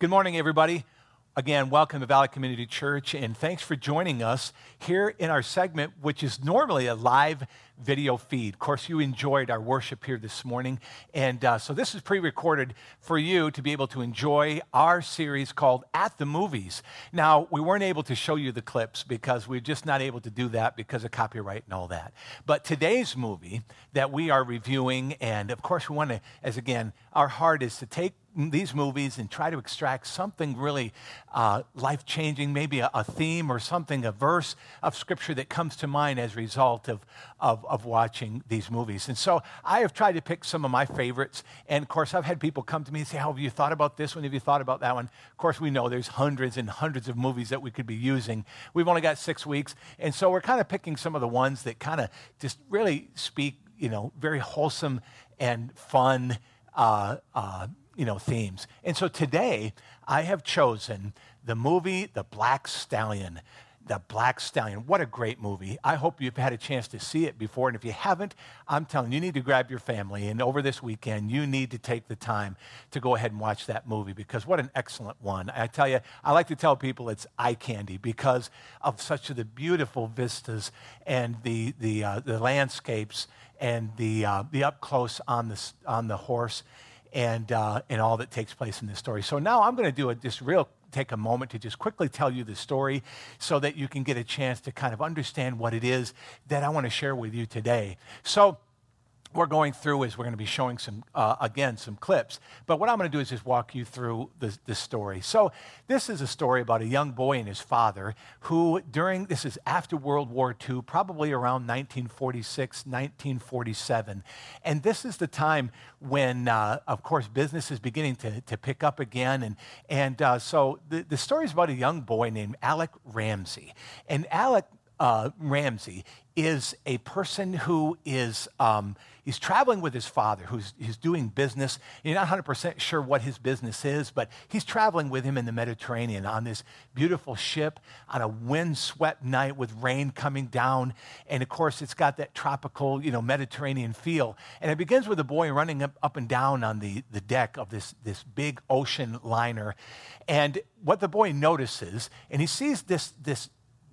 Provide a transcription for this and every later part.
Good morning, everybody. Again, welcome to Valley Community Church, and thanks for joining us here in our segment, which is normally a live video feed. Of course, you enjoyed our worship here this morning, and uh, so this is pre recorded for you to be able to enjoy our series called At the Movies. Now, we weren't able to show you the clips because we're just not able to do that because of copyright and all that. But today's movie that we are reviewing, and of course, we want to, as again, our heart is to take these movies and try to extract something really uh, life changing, maybe a, a, theme or something, a verse of scripture that comes to mind as a result of, of, of, watching these movies. And so I have tried to pick some of my favorites. And of course, I've had people come to me and say, How have you thought about this one? Have you thought about that one? Of course, we know there's hundreds and hundreds of movies that we could be using. We've only got six weeks. And so we're kind of picking some of the ones that kind of just really speak, you know, very wholesome and fun. Uh, uh, you know, themes. And so today I have chosen the movie The Black Stallion. The Black Stallion. What a great movie. I hope you've had a chance to see it before. And if you haven't, I'm telling you, you need to grab your family. And over this weekend, you need to take the time to go ahead and watch that movie because what an excellent one. I tell you, I like to tell people it's eye candy because of such of the beautiful vistas and the, the, uh, the landscapes and the, uh, the up close on the, on the horse and, uh, and all that takes place in this story. So now I'm going to do a just real take a moment to just quickly tell you the story so that you can get a chance to kind of understand what it is that I want to share with you today. So we're going through is we're going to be showing some, uh, again, some clips. But what I'm going to do is just walk you through the, the story. So, this is a story about a young boy and his father who, during, this is after World War II, probably around 1946, 1947. And this is the time when, uh, of course, business is beginning to, to pick up again. And, and uh, so, the, the story is about a young boy named Alec Ramsey. And Alec uh, Ramsey is a person who is um, he's traveling with his father, who's he's doing business. You're not 100% sure what his business is, but he's traveling with him in the Mediterranean on this beautiful ship on a windswept night with rain coming down, and of course it's got that tropical, you know, Mediterranean feel. And it begins with a boy running up, up and down on the, the deck of this this big ocean liner, and what the boy notices, and he sees this this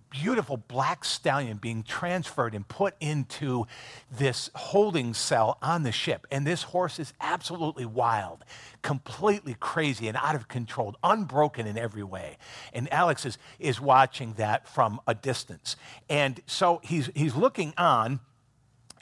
beautiful black stallion being transferred and put into this holding cell on the ship. And this horse is absolutely wild, completely crazy and out of control, unbroken in every way. And Alex is, is watching that from a distance. And so he's, he's looking on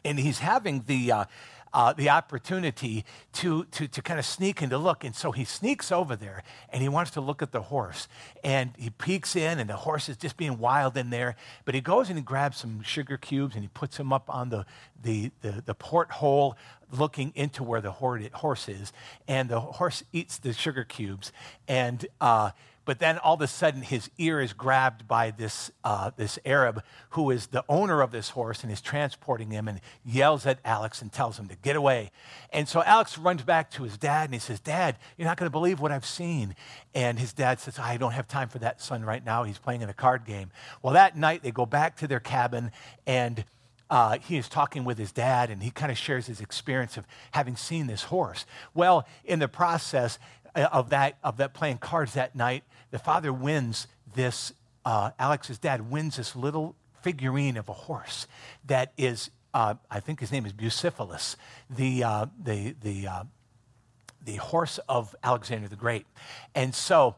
and he's having the. Uh, uh, the opportunity to, to, to kind of sneak and to look. And so he sneaks over there and he wants to look at the horse. And he peeks in, and the horse is just being wild in there. But he goes and he grabs some sugar cubes and he puts them up on the, the, the, the porthole looking into where the horse is. And the horse eats the sugar cubes. And uh, but then all of a sudden, his ear is grabbed by this, uh, this Arab who is the owner of this horse and is transporting him and yells at Alex and tells him to get away. And so Alex runs back to his dad and he says, Dad, you're not going to believe what I've seen. And his dad says, I don't have time for that, son, right now. He's playing in a card game. Well, that night, they go back to their cabin and uh, he is talking with his dad and he kind of shares his experience of having seen this horse. Well, in the process of that, of that playing cards that night, the father wins this, uh, Alex's dad wins this little figurine of a horse that is, uh, I think his name is Bucephalus, the, uh, the, the, uh, the horse of Alexander the Great. And so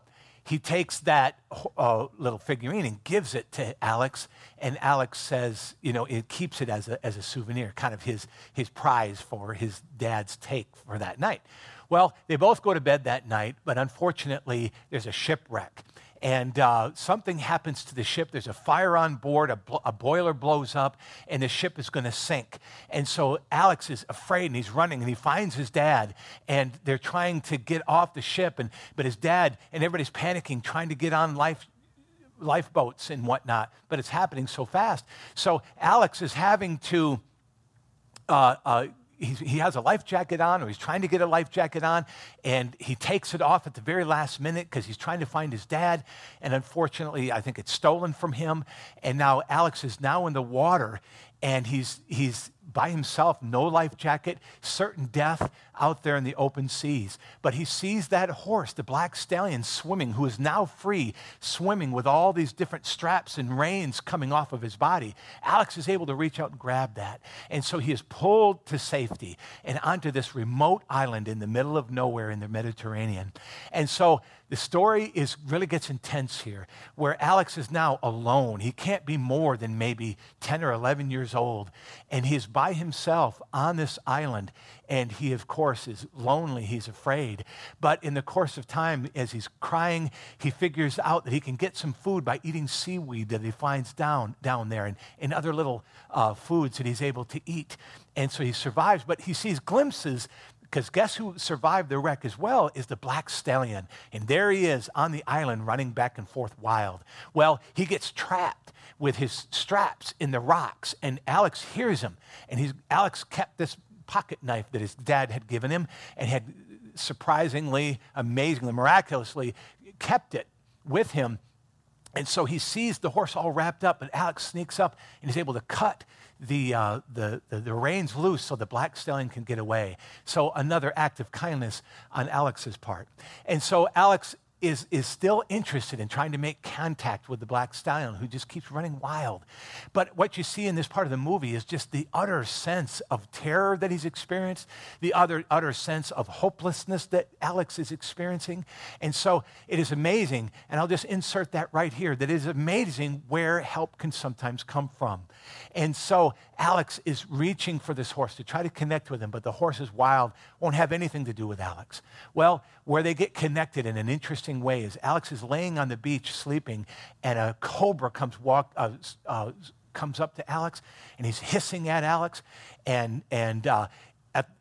he takes that uh, little figurine and gives it to Alex, and Alex says, you know, it keeps it as a, as a souvenir, kind of his, his prize for his dad's take for that night. Well, they both go to bed that night, but unfortunately, there's a shipwreck. And uh, something happens to the ship. There's a fire on board, a, a boiler blows up, and the ship is going to sink. And so Alex is afraid and he's running and he finds his dad, and they're trying to get off the ship. And, but his dad and everybody's panicking, trying to get on life lifeboats and whatnot, but it's happening so fast. So Alex is having to uh, uh, he has a life jacket on, or he's trying to get a life jacket on, and he takes it off at the very last minute because he's trying to find his dad. And unfortunately, I think it's stolen from him. And now Alex is now in the water, and he's, he's by himself, no life jacket, certain death out there in the open seas. But he sees that horse, the black stallion, swimming, who is now free, swimming with all these different straps and reins coming off of his body. Alex is able to reach out and grab that. And so he is pulled to safety and onto this remote island in the middle of nowhere in the Mediterranean. And so the story is really gets intense here, where Alex is now alone. He can't be more than maybe 10 or 11 years old, and he's by himself on this island. And he, of course, is lonely. He's afraid. But in the course of time, as he's crying, he figures out that he can get some food by eating seaweed that he finds down, down there and, and other little uh, foods that he's able to eat. And so he survives, but he sees glimpses because guess who survived the wreck as well is the black stallion. And there he is on the island running back and forth wild. Well, he gets trapped with his straps in the rocks, and Alex hears him. And he's, Alex kept this pocket knife that his dad had given him and had surprisingly, amazingly, miraculously kept it with him. And so he sees the horse all wrapped up, and Alex sneaks up and he's able to cut the, uh, the, the, the, reins loose so the black stallion can get away. So another act of kindness on Alex's part. And so Alex is, is still interested in trying to make contact with the black stallion who just keeps running wild. But what you see in this part of the movie is just the utter sense of terror that he's experienced, the other utter sense of hopelessness that Alex is experiencing. And so it is amazing, and I'll just insert that right here, that it is amazing where help can sometimes come from. And so Alex is reaching for this horse to try to connect with him, but the horse is wild, won't have anything to do with Alex. Well, where they get connected in an interesting way is Alex is laying on the beach sleeping, and a cobra comes walk. Uh, uh, comes up to Alex and he's hissing at Alex, and and uh,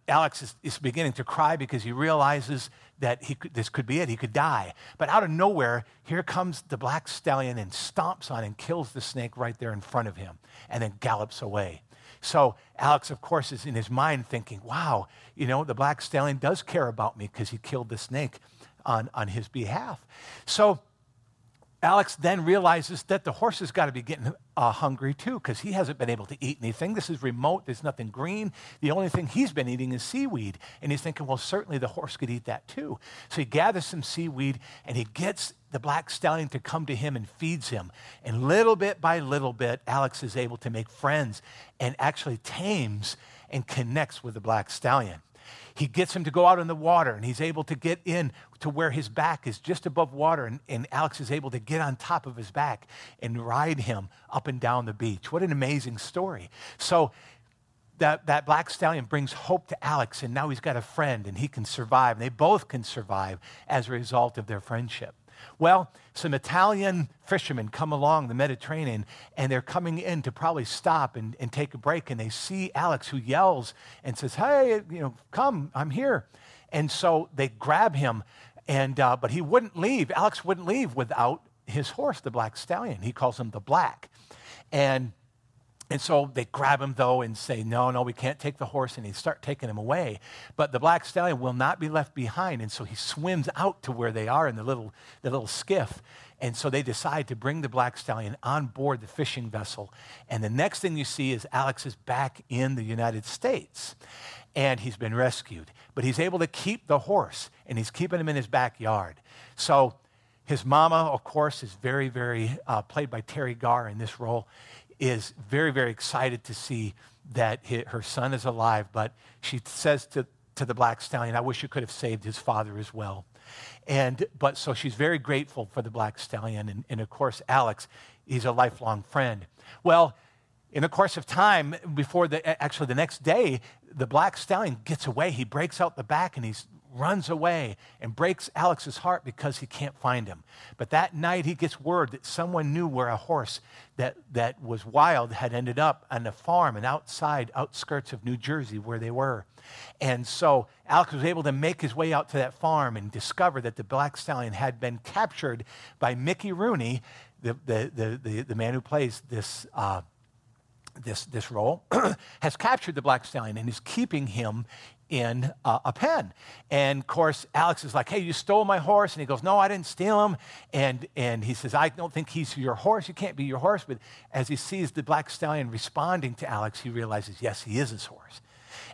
Alex is, is, beginning to cry because he realizes that he could, this could be it. He could die. But out of nowhere, here comes the black stallion and stomps on and kills the snake right there in front of him and then gallops away. So Alex, of course, is in his mind thinking, wow, you know, the black stallion does care about me because he killed the snake on, on his behalf. So Alex then realizes that the horse has got to be getting uh, hungry too because he hasn't been able to eat anything. This is remote, there's nothing green. The only thing he's been eating is seaweed. And he's thinking, well, certainly the horse could eat that too. So he gathers some seaweed and he gets the black stallion to come to him and feeds him. And little bit by little bit, Alex is able to make friends and actually tames and connects with the black stallion. He gets him to go out in the water, and he's able to get in to where his back is just above water, and, and Alex is able to get on top of his back and ride him up and down the beach. What an amazing story. So, that, that black stallion brings hope to Alex, and now he's got a friend, and he can survive. And they both can survive as a result of their friendship. Well, some Italian fishermen come along the Mediterranean and they're coming in to probably stop and, and take a break. And they see Alex, who yells and says, Hey, you know, come, I'm here. And so they grab him, and, uh, but he wouldn't leave. Alex wouldn't leave without his horse, the black stallion. He calls him the black. And and so they grab him, though, and say, No, no, we can't take the horse. And they start taking him away. But the black stallion will not be left behind. And so he swims out to where they are in the little, the little skiff. And so they decide to bring the black stallion on board the fishing vessel. And the next thing you see is Alex is back in the United States. And he's been rescued. But he's able to keep the horse, and he's keeping him in his backyard. So his mama, of course, is very, very uh, played by Teri Garr in this role is very, very excited to see that her son is alive, but she says to, to the black stallion, I wish you could have saved his father as well. And, but so she's very grateful for the black stallion. And, and of course, Alex, he's a lifelong friend. Well, in the course of time, before the, actually the next day, the black stallion gets away. He breaks out the back and he's runs away and breaks Alex's heart because he can't find him. But that night he gets word that someone knew where a horse that, that was wild had ended up on a farm and outside outskirts of New Jersey where they were. And so Alex was able to make his way out to that farm and discover that the black stallion had been captured by Mickey Rooney, the, the, the, the, the man who plays this. Uh, this, this role, has captured the black stallion and is keeping him in uh, a pen. And of course, Alex is like, hey, you stole my horse. And he goes, no, I didn't steal him. And, and he says, I don't think he's your horse. You can't be your horse. But as he sees the black stallion responding to Alex, he realizes, yes, he is his horse.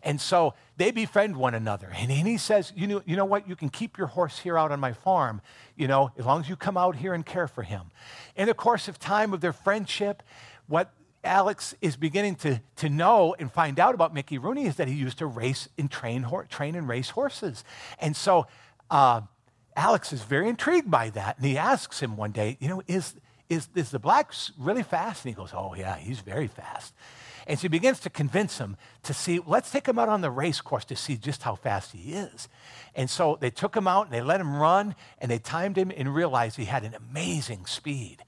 And so they befriend one another. And, and he says, you know, you know what? You can keep your horse here out on my farm, you know, as long as you come out here and care for him. In the course of time of their friendship, what Alex is beginning to, to know and find out about Mickey Rooney is that he used to race and train, train and race horses. And so uh, Alex is very intrigued by that. And he asks him one day, you know, is, is, is the black really fast? And he goes, oh, yeah, he's very fast. And so he begins to convince him to see, let's take him out on the race course to see just how fast he is. And so they took him out and they let him run and they timed him and realized he had an amazing speed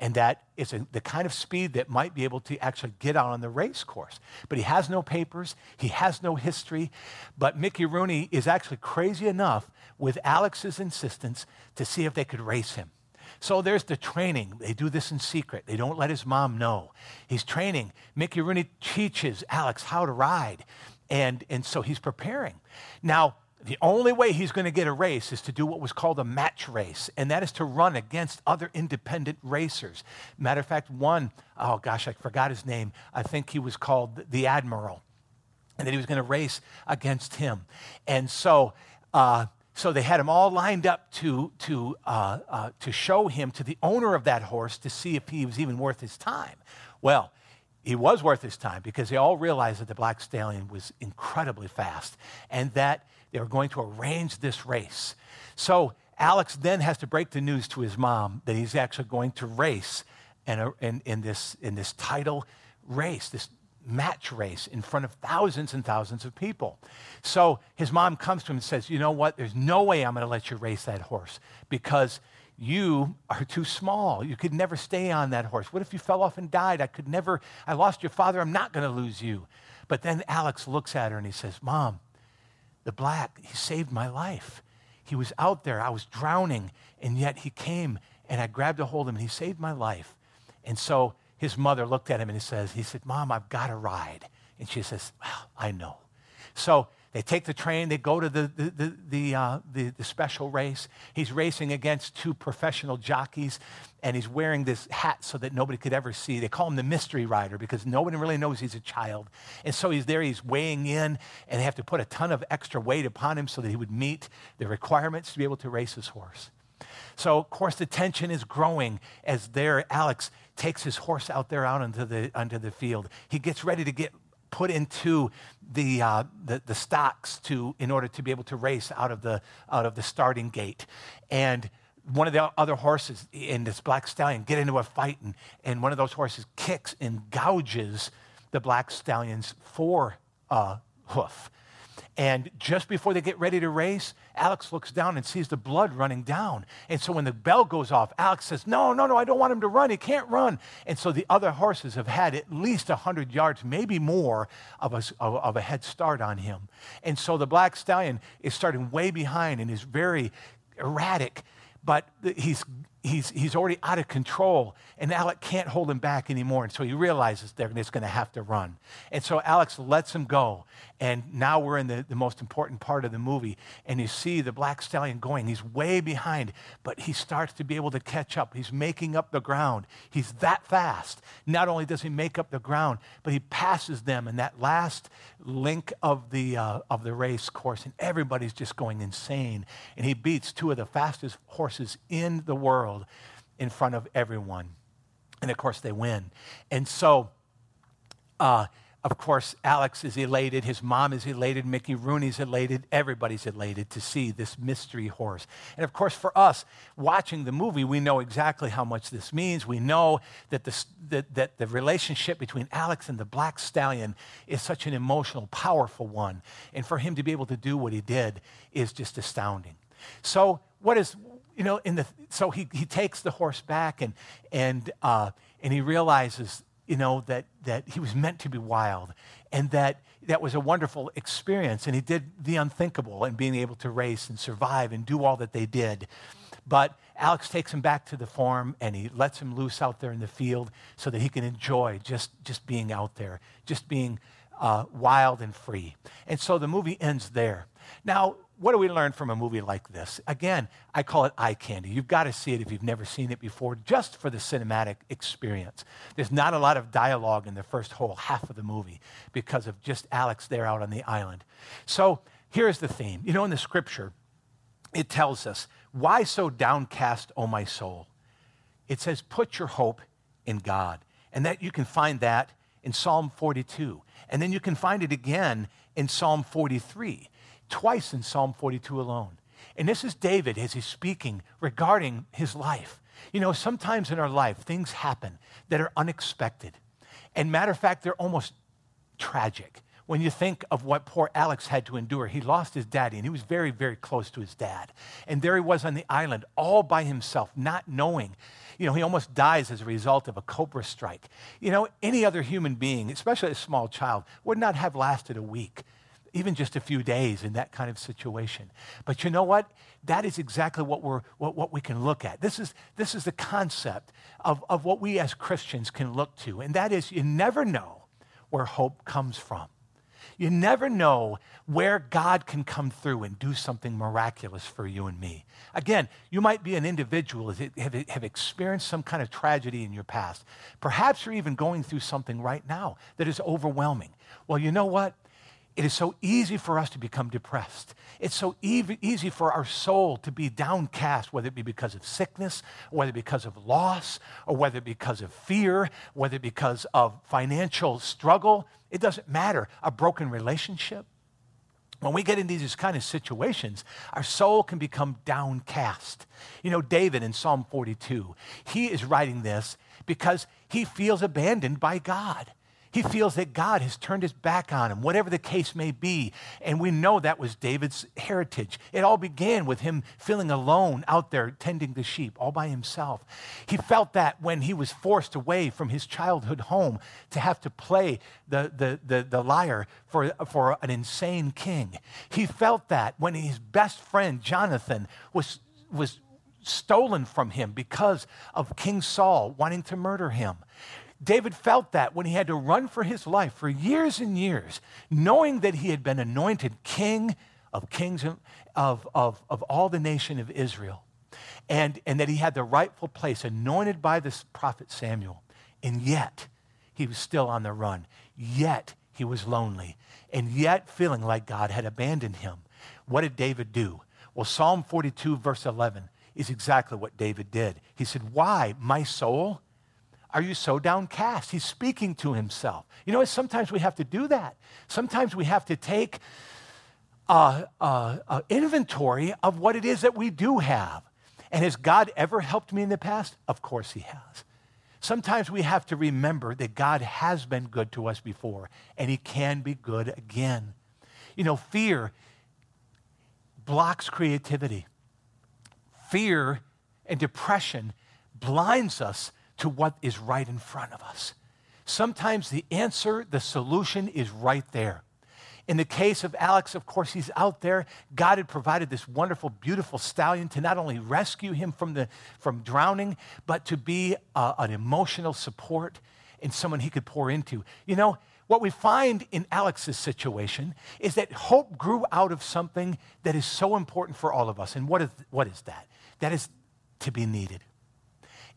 and that is a, the kind of speed that might be able to actually get out on the race course. But he has no papers, he has no history. But Mickey Rooney is actually crazy enough with Alex's insistence to see if they could race him. So there's the training. They do this in secret. They don't let his mom know. He's training. Mickey Rooney teaches Alex how to ride. And, and so he's preparing. Now, the only way he's going to get a race is to do what was called a match race, and that is to run against other independent racers. Matter of fact, one, oh gosh, I forgot his name. I think he was called the Admiral, and that he was going to race against him. And so, uh, so they had him all lined up to, to, uh, uh, to show him to the owner of that horse to see if he was even worth his time. Well, he was worth his time because they all realized that the Black Stallion was incredibly fast and that they were going to arrange this race. So Alex then has to break the news to his mom that he's actually going to race in, in, in, this, in this title race, this match race in front of thousands and thousands of people. So his mom comes to him and says, You know what? There's no way I'm going to let you race that horse because you are too small. You could never stay on that horse. What if you fell off and died? I could never, I lost your father. I'm not going to lose you. But then Alex looks at her and he says, Mom, the black, he saved my life. He was out there, I was drowning, and yet he came and I grabbed a hold of him and he saved my life. And so his mother looked at him and he says, he said, Mom, I've got to ride. And she says, Well, I know. So they take the train, they go to the, the, the, the, uh, the, the special race. He's racing against two professional jockeys, and he's wearing this hat so that nobody could ever see. They call him the mystery rider because nobody really knows he's a child. And so he's there, he's weighing in, and they have to put a ton of extra weight upon him so that he would meet the requirements to be able to race his horse. So, of course, the tension is growing as there Alex takes his horse out there out onto the, onto the field. He gets ready to get put into the, uh, the, the, stocks to, in order to be able to race out of the, out of the starting gate. And one of the other horses in this black stallion get into a fight, and, and one of those horses kicks and gouges the black stallion's fore uh, hoof. And just before they get ready to race, Alex looks down and sees the blood running down. And so when the bell goes off, Alex says, No, no, no, I don't want him to run. He can't run. And so the other horses have had at least 100 yards, maybe more, of a, of, a head start on him. And so the black stallion is starting way behind and is very erratic but he's, he's, he's already out of control, and Alex can't hold him back anymore. And so he realizes they're just going to have to run. And so Alex lets him go. And now we're in the, the most important part of the movie, and you see the black stallion going. He's way behind, but he starts to be able to catch up. He's making up the ground. He's that fast. Not only does he make up the ground, but he passes them in that last link of the, uh, of the race course, and everybody's just going insane. And he beats two of the fastest horses in the world in front of everyone. And of course, they win. And so, uh, of course, Alex is elated. His mom is elated. Mickey Rooney's elated. Everybody's elated to see this mystery horse. And of course, for us, watching the movie, we know exactly how much this means. We know that that, that the relationship between Alex and the Black Stallion is such an emotional, powerful one. And for him to be able to do what he did is just astounding. So, what is, you know, in the, so he, he takes the horse back and, and, uh, and he realizes, you know, that, that he was meant to be wild and that that was a wonderful experience. And he did the unthinkable and being able to race and survive and do all that they did. But Alex takes him back to the farm and he lets him loose out there in the field so that he can enjoy just, just being out there, just being uh, wild and free. And so the movie ends there. Now, what do we learn from a movie like this? Again, I call it eye candy. You've got to see it if you've never seen it before, just for the cinematic experience. There's not a lot of dialogue in the first whole half of the movie because of just Alex there out on the island. So here's the theme. You know, in the scripture, it tells us, Why so downcast, O my soul? It says, Put your hope in God. And that you can find that in Psalm 42. And then you can find it again in Psalm 43 twice in Psalm 42 alone. And this is David as he's speaking regarding his life. You know, sometimes in our life, things happen that are unexpected. And matter of fact, they're almost tragic. When you think of what poor Alex had to endure, he lost his daddy and he was very, very close to his dad. And there he was on the island all by himself, not knowing. You know, he almost dies as a result of a cobra strike. You know, any other human being, especially a small child, would not have lasted a week even just a few days in that kind of situation. But you know what? That is exactly what, we're, what, what we can look at. This is, this is the concept of, of what we as Christians can look to, and that is you never know where hope comes from. You never know where God can come through and do something miraculous for you and me. Again, you might be an individual that have, have experienced some kind of tragedy in your past. Perhaps you're even going through something right now that is overwhelming. Well, you know what? It is so easy for us to become depressed. It's so easy, easy for our soul to be downcast, whether it be because of sickness, whether because of loss, or whether because of fear, whether because of financial struggle. It doesn't matter. A broken relationship. When we get into these kind of situations, our soul can become downcast. You know, David in Psalm 42, he is writing this because he feels abandoned by God. He feels that God has turned his back on him, whatever the case may be. And we know that was David's heritage. It all began with him feeling alone out there tending the sheep all by himself. He felt that when he was forced away from his childhood home to have to play the, the, the, the lyre for, for an insane king. He felt that when his best friend, Jonathan, was, was stolen from him because of King Saul wanting to murder him. David felt that when he had to run for his life for years and years, knowing that he had been anointed king of kings of, of, of all the nation of Israel, and, and that he had the rightful place, anointed by this prophet Samuel. And yet, he was still on the run. Yet, he was lonely. And yet, feeling like God had abandoned him. What did David do? Well, Psalm 42, verse 11, is exactly what David did. He said, Why, my soul? Are you so downcast? He's speaking to himself. You know, sometimes we have to do that. Sometimes we have to take uh, inventory of what it is that we do have. And has God ever helped me in the past? Of course, He has. Sometimes we have to remember that God has been good to us before, and He can be good again. You know, fear blocks creativity. Fear and depression blinds us to what is right in front of us. Sometimes the answer, the solution is right there. In the case of Alex, of course, he's out there. God had provided this wonderful, beautiful stallion to not only rescue him from, the, from drowning, but to be uh, an emotional support and someone he could pour into. You know, what we find in Alex's situation is that hope grew out of something that is so important for all of us. And what is, what is that? That is to be needed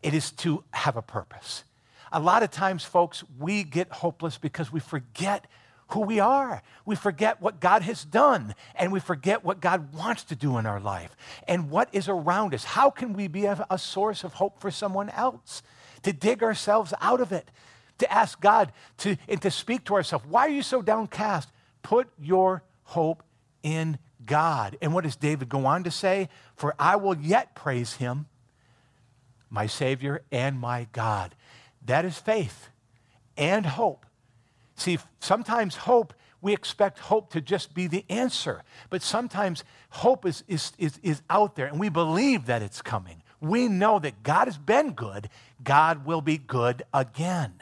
it is to have a purpose. A lot of times, folks, we get hopeless because we forget who we are. We forget what God has done, and we forget what God wants to do in our life and what is around us. How can we be a, a source of hope for someone else? To dig ourselves out of it, to ask God to, and to speak to ourselves. Why are you so downcast? Put your hope in God. And what does David go on to say? For I will yet praise him my Savior and my God. That is faith and hope. See, sometimes hope, we expect hope to just be the answer, but sometimes hope is, is, is, is out there and we believe that it's coming. We know that God has been good, God will be good again.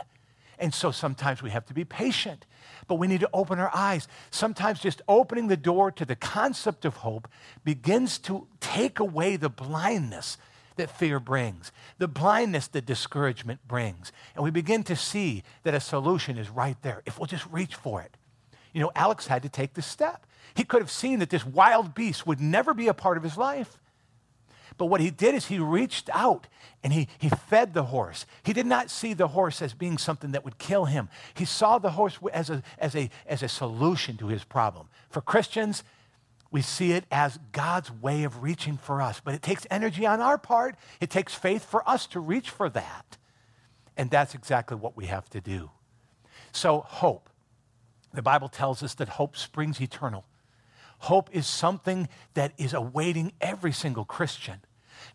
And so sometimes we have to be patient, but we need to open our eyes. Sometimes just opening the door to the concept of hope begins to take away the blindness that fear brings, the blindness that discouragement brings. And we begin to see that a solution is right there if we'll just reach for it. You know, Alex had to take the step. He could have seen that this wild beast would never be a part of his life. But what he did is he reached out and he, he fed the horse. He did not see the horse as being something that would kill him. He saw the horse as a, as a, as a solution to his problem. For Christians, we see it as God's way of reaching for us. But it takes energy on our part, it takes faith for us to reach for that. And that's exactly what we have to do. So, hope. The Bible tells us that hope springs eternal. Hope is something that is awaiting every single Christian.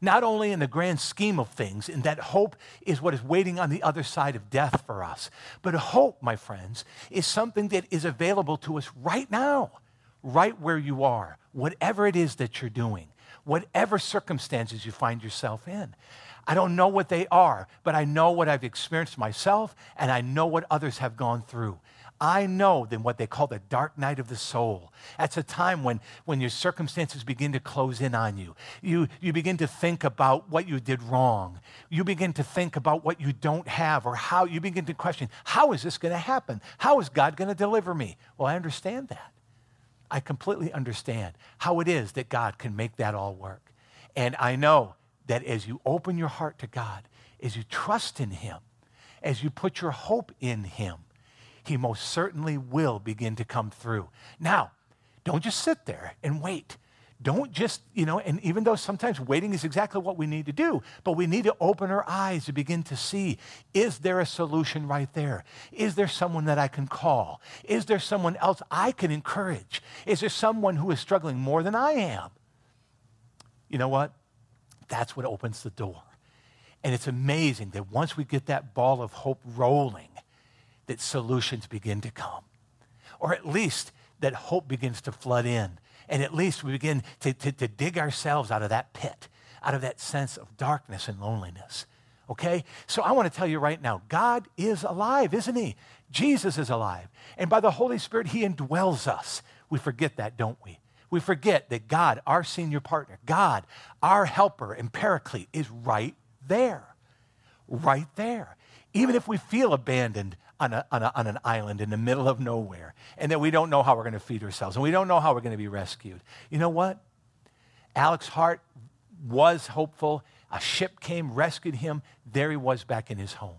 Not only in the grand scheme of things, in that hope is what is waiting on the other side of death for us, but hope, my friends, is something that is available to us right now, right where you are, whatever it is that you're doing, whatever circumstances you find yourself in. I don't know what they are, but I know what I've experienced myself, and I know what others have gone through. I know then what they call the dark night of the soul. That's a time when, when your circumstances begin to close in on you. you. You begin to think about what you did wrong. You begin to think about what you don't have or how you begin to question, how is this going to happen? How is God going to deliver me? Well, I understand that. I completely understand how it is that God can make that all work. And I know that as you open your heart to God, as you trust in Him, as you put your hope in Him, He most certainly will begin to come through. Now, don't just sit there and wait. Don't just, you know, and even though sometimes waiting is exactly what we need to do, but we need to open our eyes to begin to see is there a solution right there? Is there someone that I can call? Is there someone else I can encourage? Is there someone who is struggling more than I am? You know what? That's what opens the door. And it's amazing that once we get that ball of hope rolling, that solutions begin to come. Or at least that hope begins to flood in. And at least we begin to, to, to dig ourselves out of that pit, out of that sense of darkness and loneliness. Okay? So I want to tell you right now God is alive, isn't He? Jesus is alive. And by the Holy Spirit, He indwells us. We forget that, don't we? we forget that God, our senior partner, God, our helper and paraclete, is right there. Right there. Even if we feel abandoned on, a, on, a, on an island in the middle of nowhere and that we don't know how we're going to feed ourselves and we don't know how we're going to be rescued. You know what? Alex Hart was hopeful. A ship came, rescued him. There he was back in his home.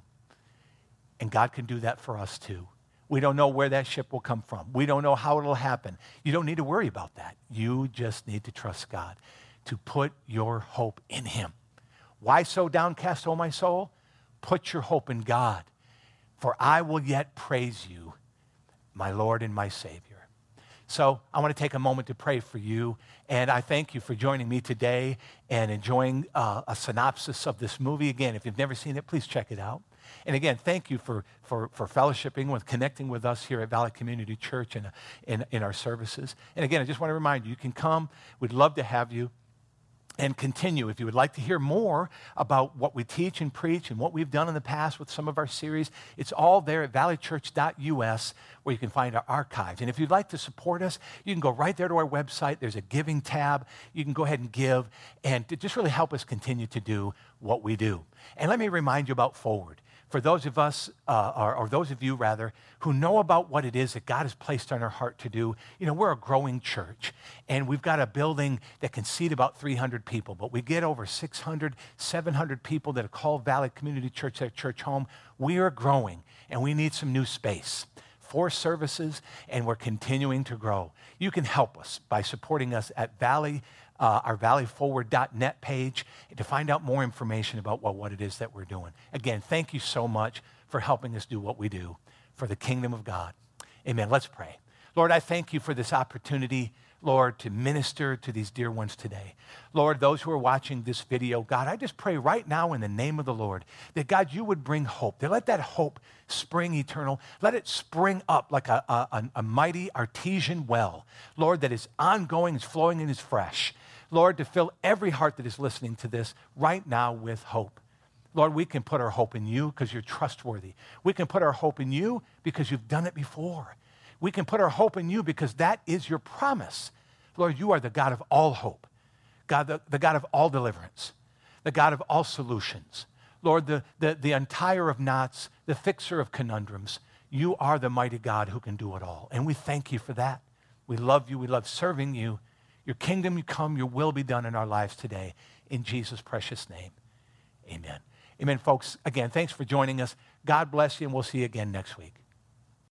And God can do that for us too. We don't know where that ship will come from. We don't know how it'll happen. You don't need to worry about that. You just need to trust God, to put your hope in Him. Why so downcast, O my soul? Put your hope in God, for I will yet praise you, my Lord and my Savior. So I want to take a moment to pray for you. And I thank you for joining me today and enjoying uh, a synopsis of this movie. Again, if you've never seen it, please check it out. And again, thank you for, for, for fellowshipping with, connecting with us here at Valley Community Church and in, in our services. And again, I just want to remind you, you can come. We'd love to have you and continue. If you would like to hear more about what we teach and preach and what we've done in the past with some of our series, it's all there at valleychurch.us where you can find our archives. And if you'd like to support us, you can go right there to our website. There's a giving tab. You can go ahead and give and just really help us continue to do what we do. And let me remind you about Forward for those of us, uh, or, or, those of you rather, who know about what it is that God has placed on our heart to do, you know, we're a growing church and we've got a building that can seat about 300 people, but we get over 600, 700 people that call Valley Community Church their church home. We are growing and we need some new space for services and we're continuing to grow. You can help us by supporting us at Valley uh, our valleyforward.net page to find out more information about what, it is that we're doing. Again, thank you so much for helping us do what we do for the kingdom of God. Amen. Let's pray. Lord, I thank you for this opportunity, Lord, to minister to these dear ones today. Lord, those who are watching this video, God, I just pray right now in the name of the Lord that, God, you would bring hope. That let that hope spring eternal. Let it spring up like a, a, a mighty artesian well, Lord, that is ongoing, is flowing, and is fresh. Lord, to fill every heart that is listening to this right now with hope. Lord, we can put our hope in you because you're trustworthy. We can put our hope in you because you've done it before. We can put our hope in you because that is your promise. Lord, you are the God of all hope, God, the, the God of all deliverance, the God of all solutions. Lord, the, the, the untier of knots, the fixer of conundrums. You are the mighty God who can do it all. And we thank you for that. We love you. We love serving you. Your kingdom come, your will be done in our lives today. In Jesus' precious name. Amen. Amen, folks. Again, thanks for joining us. God bless you, and we'll see you again next week.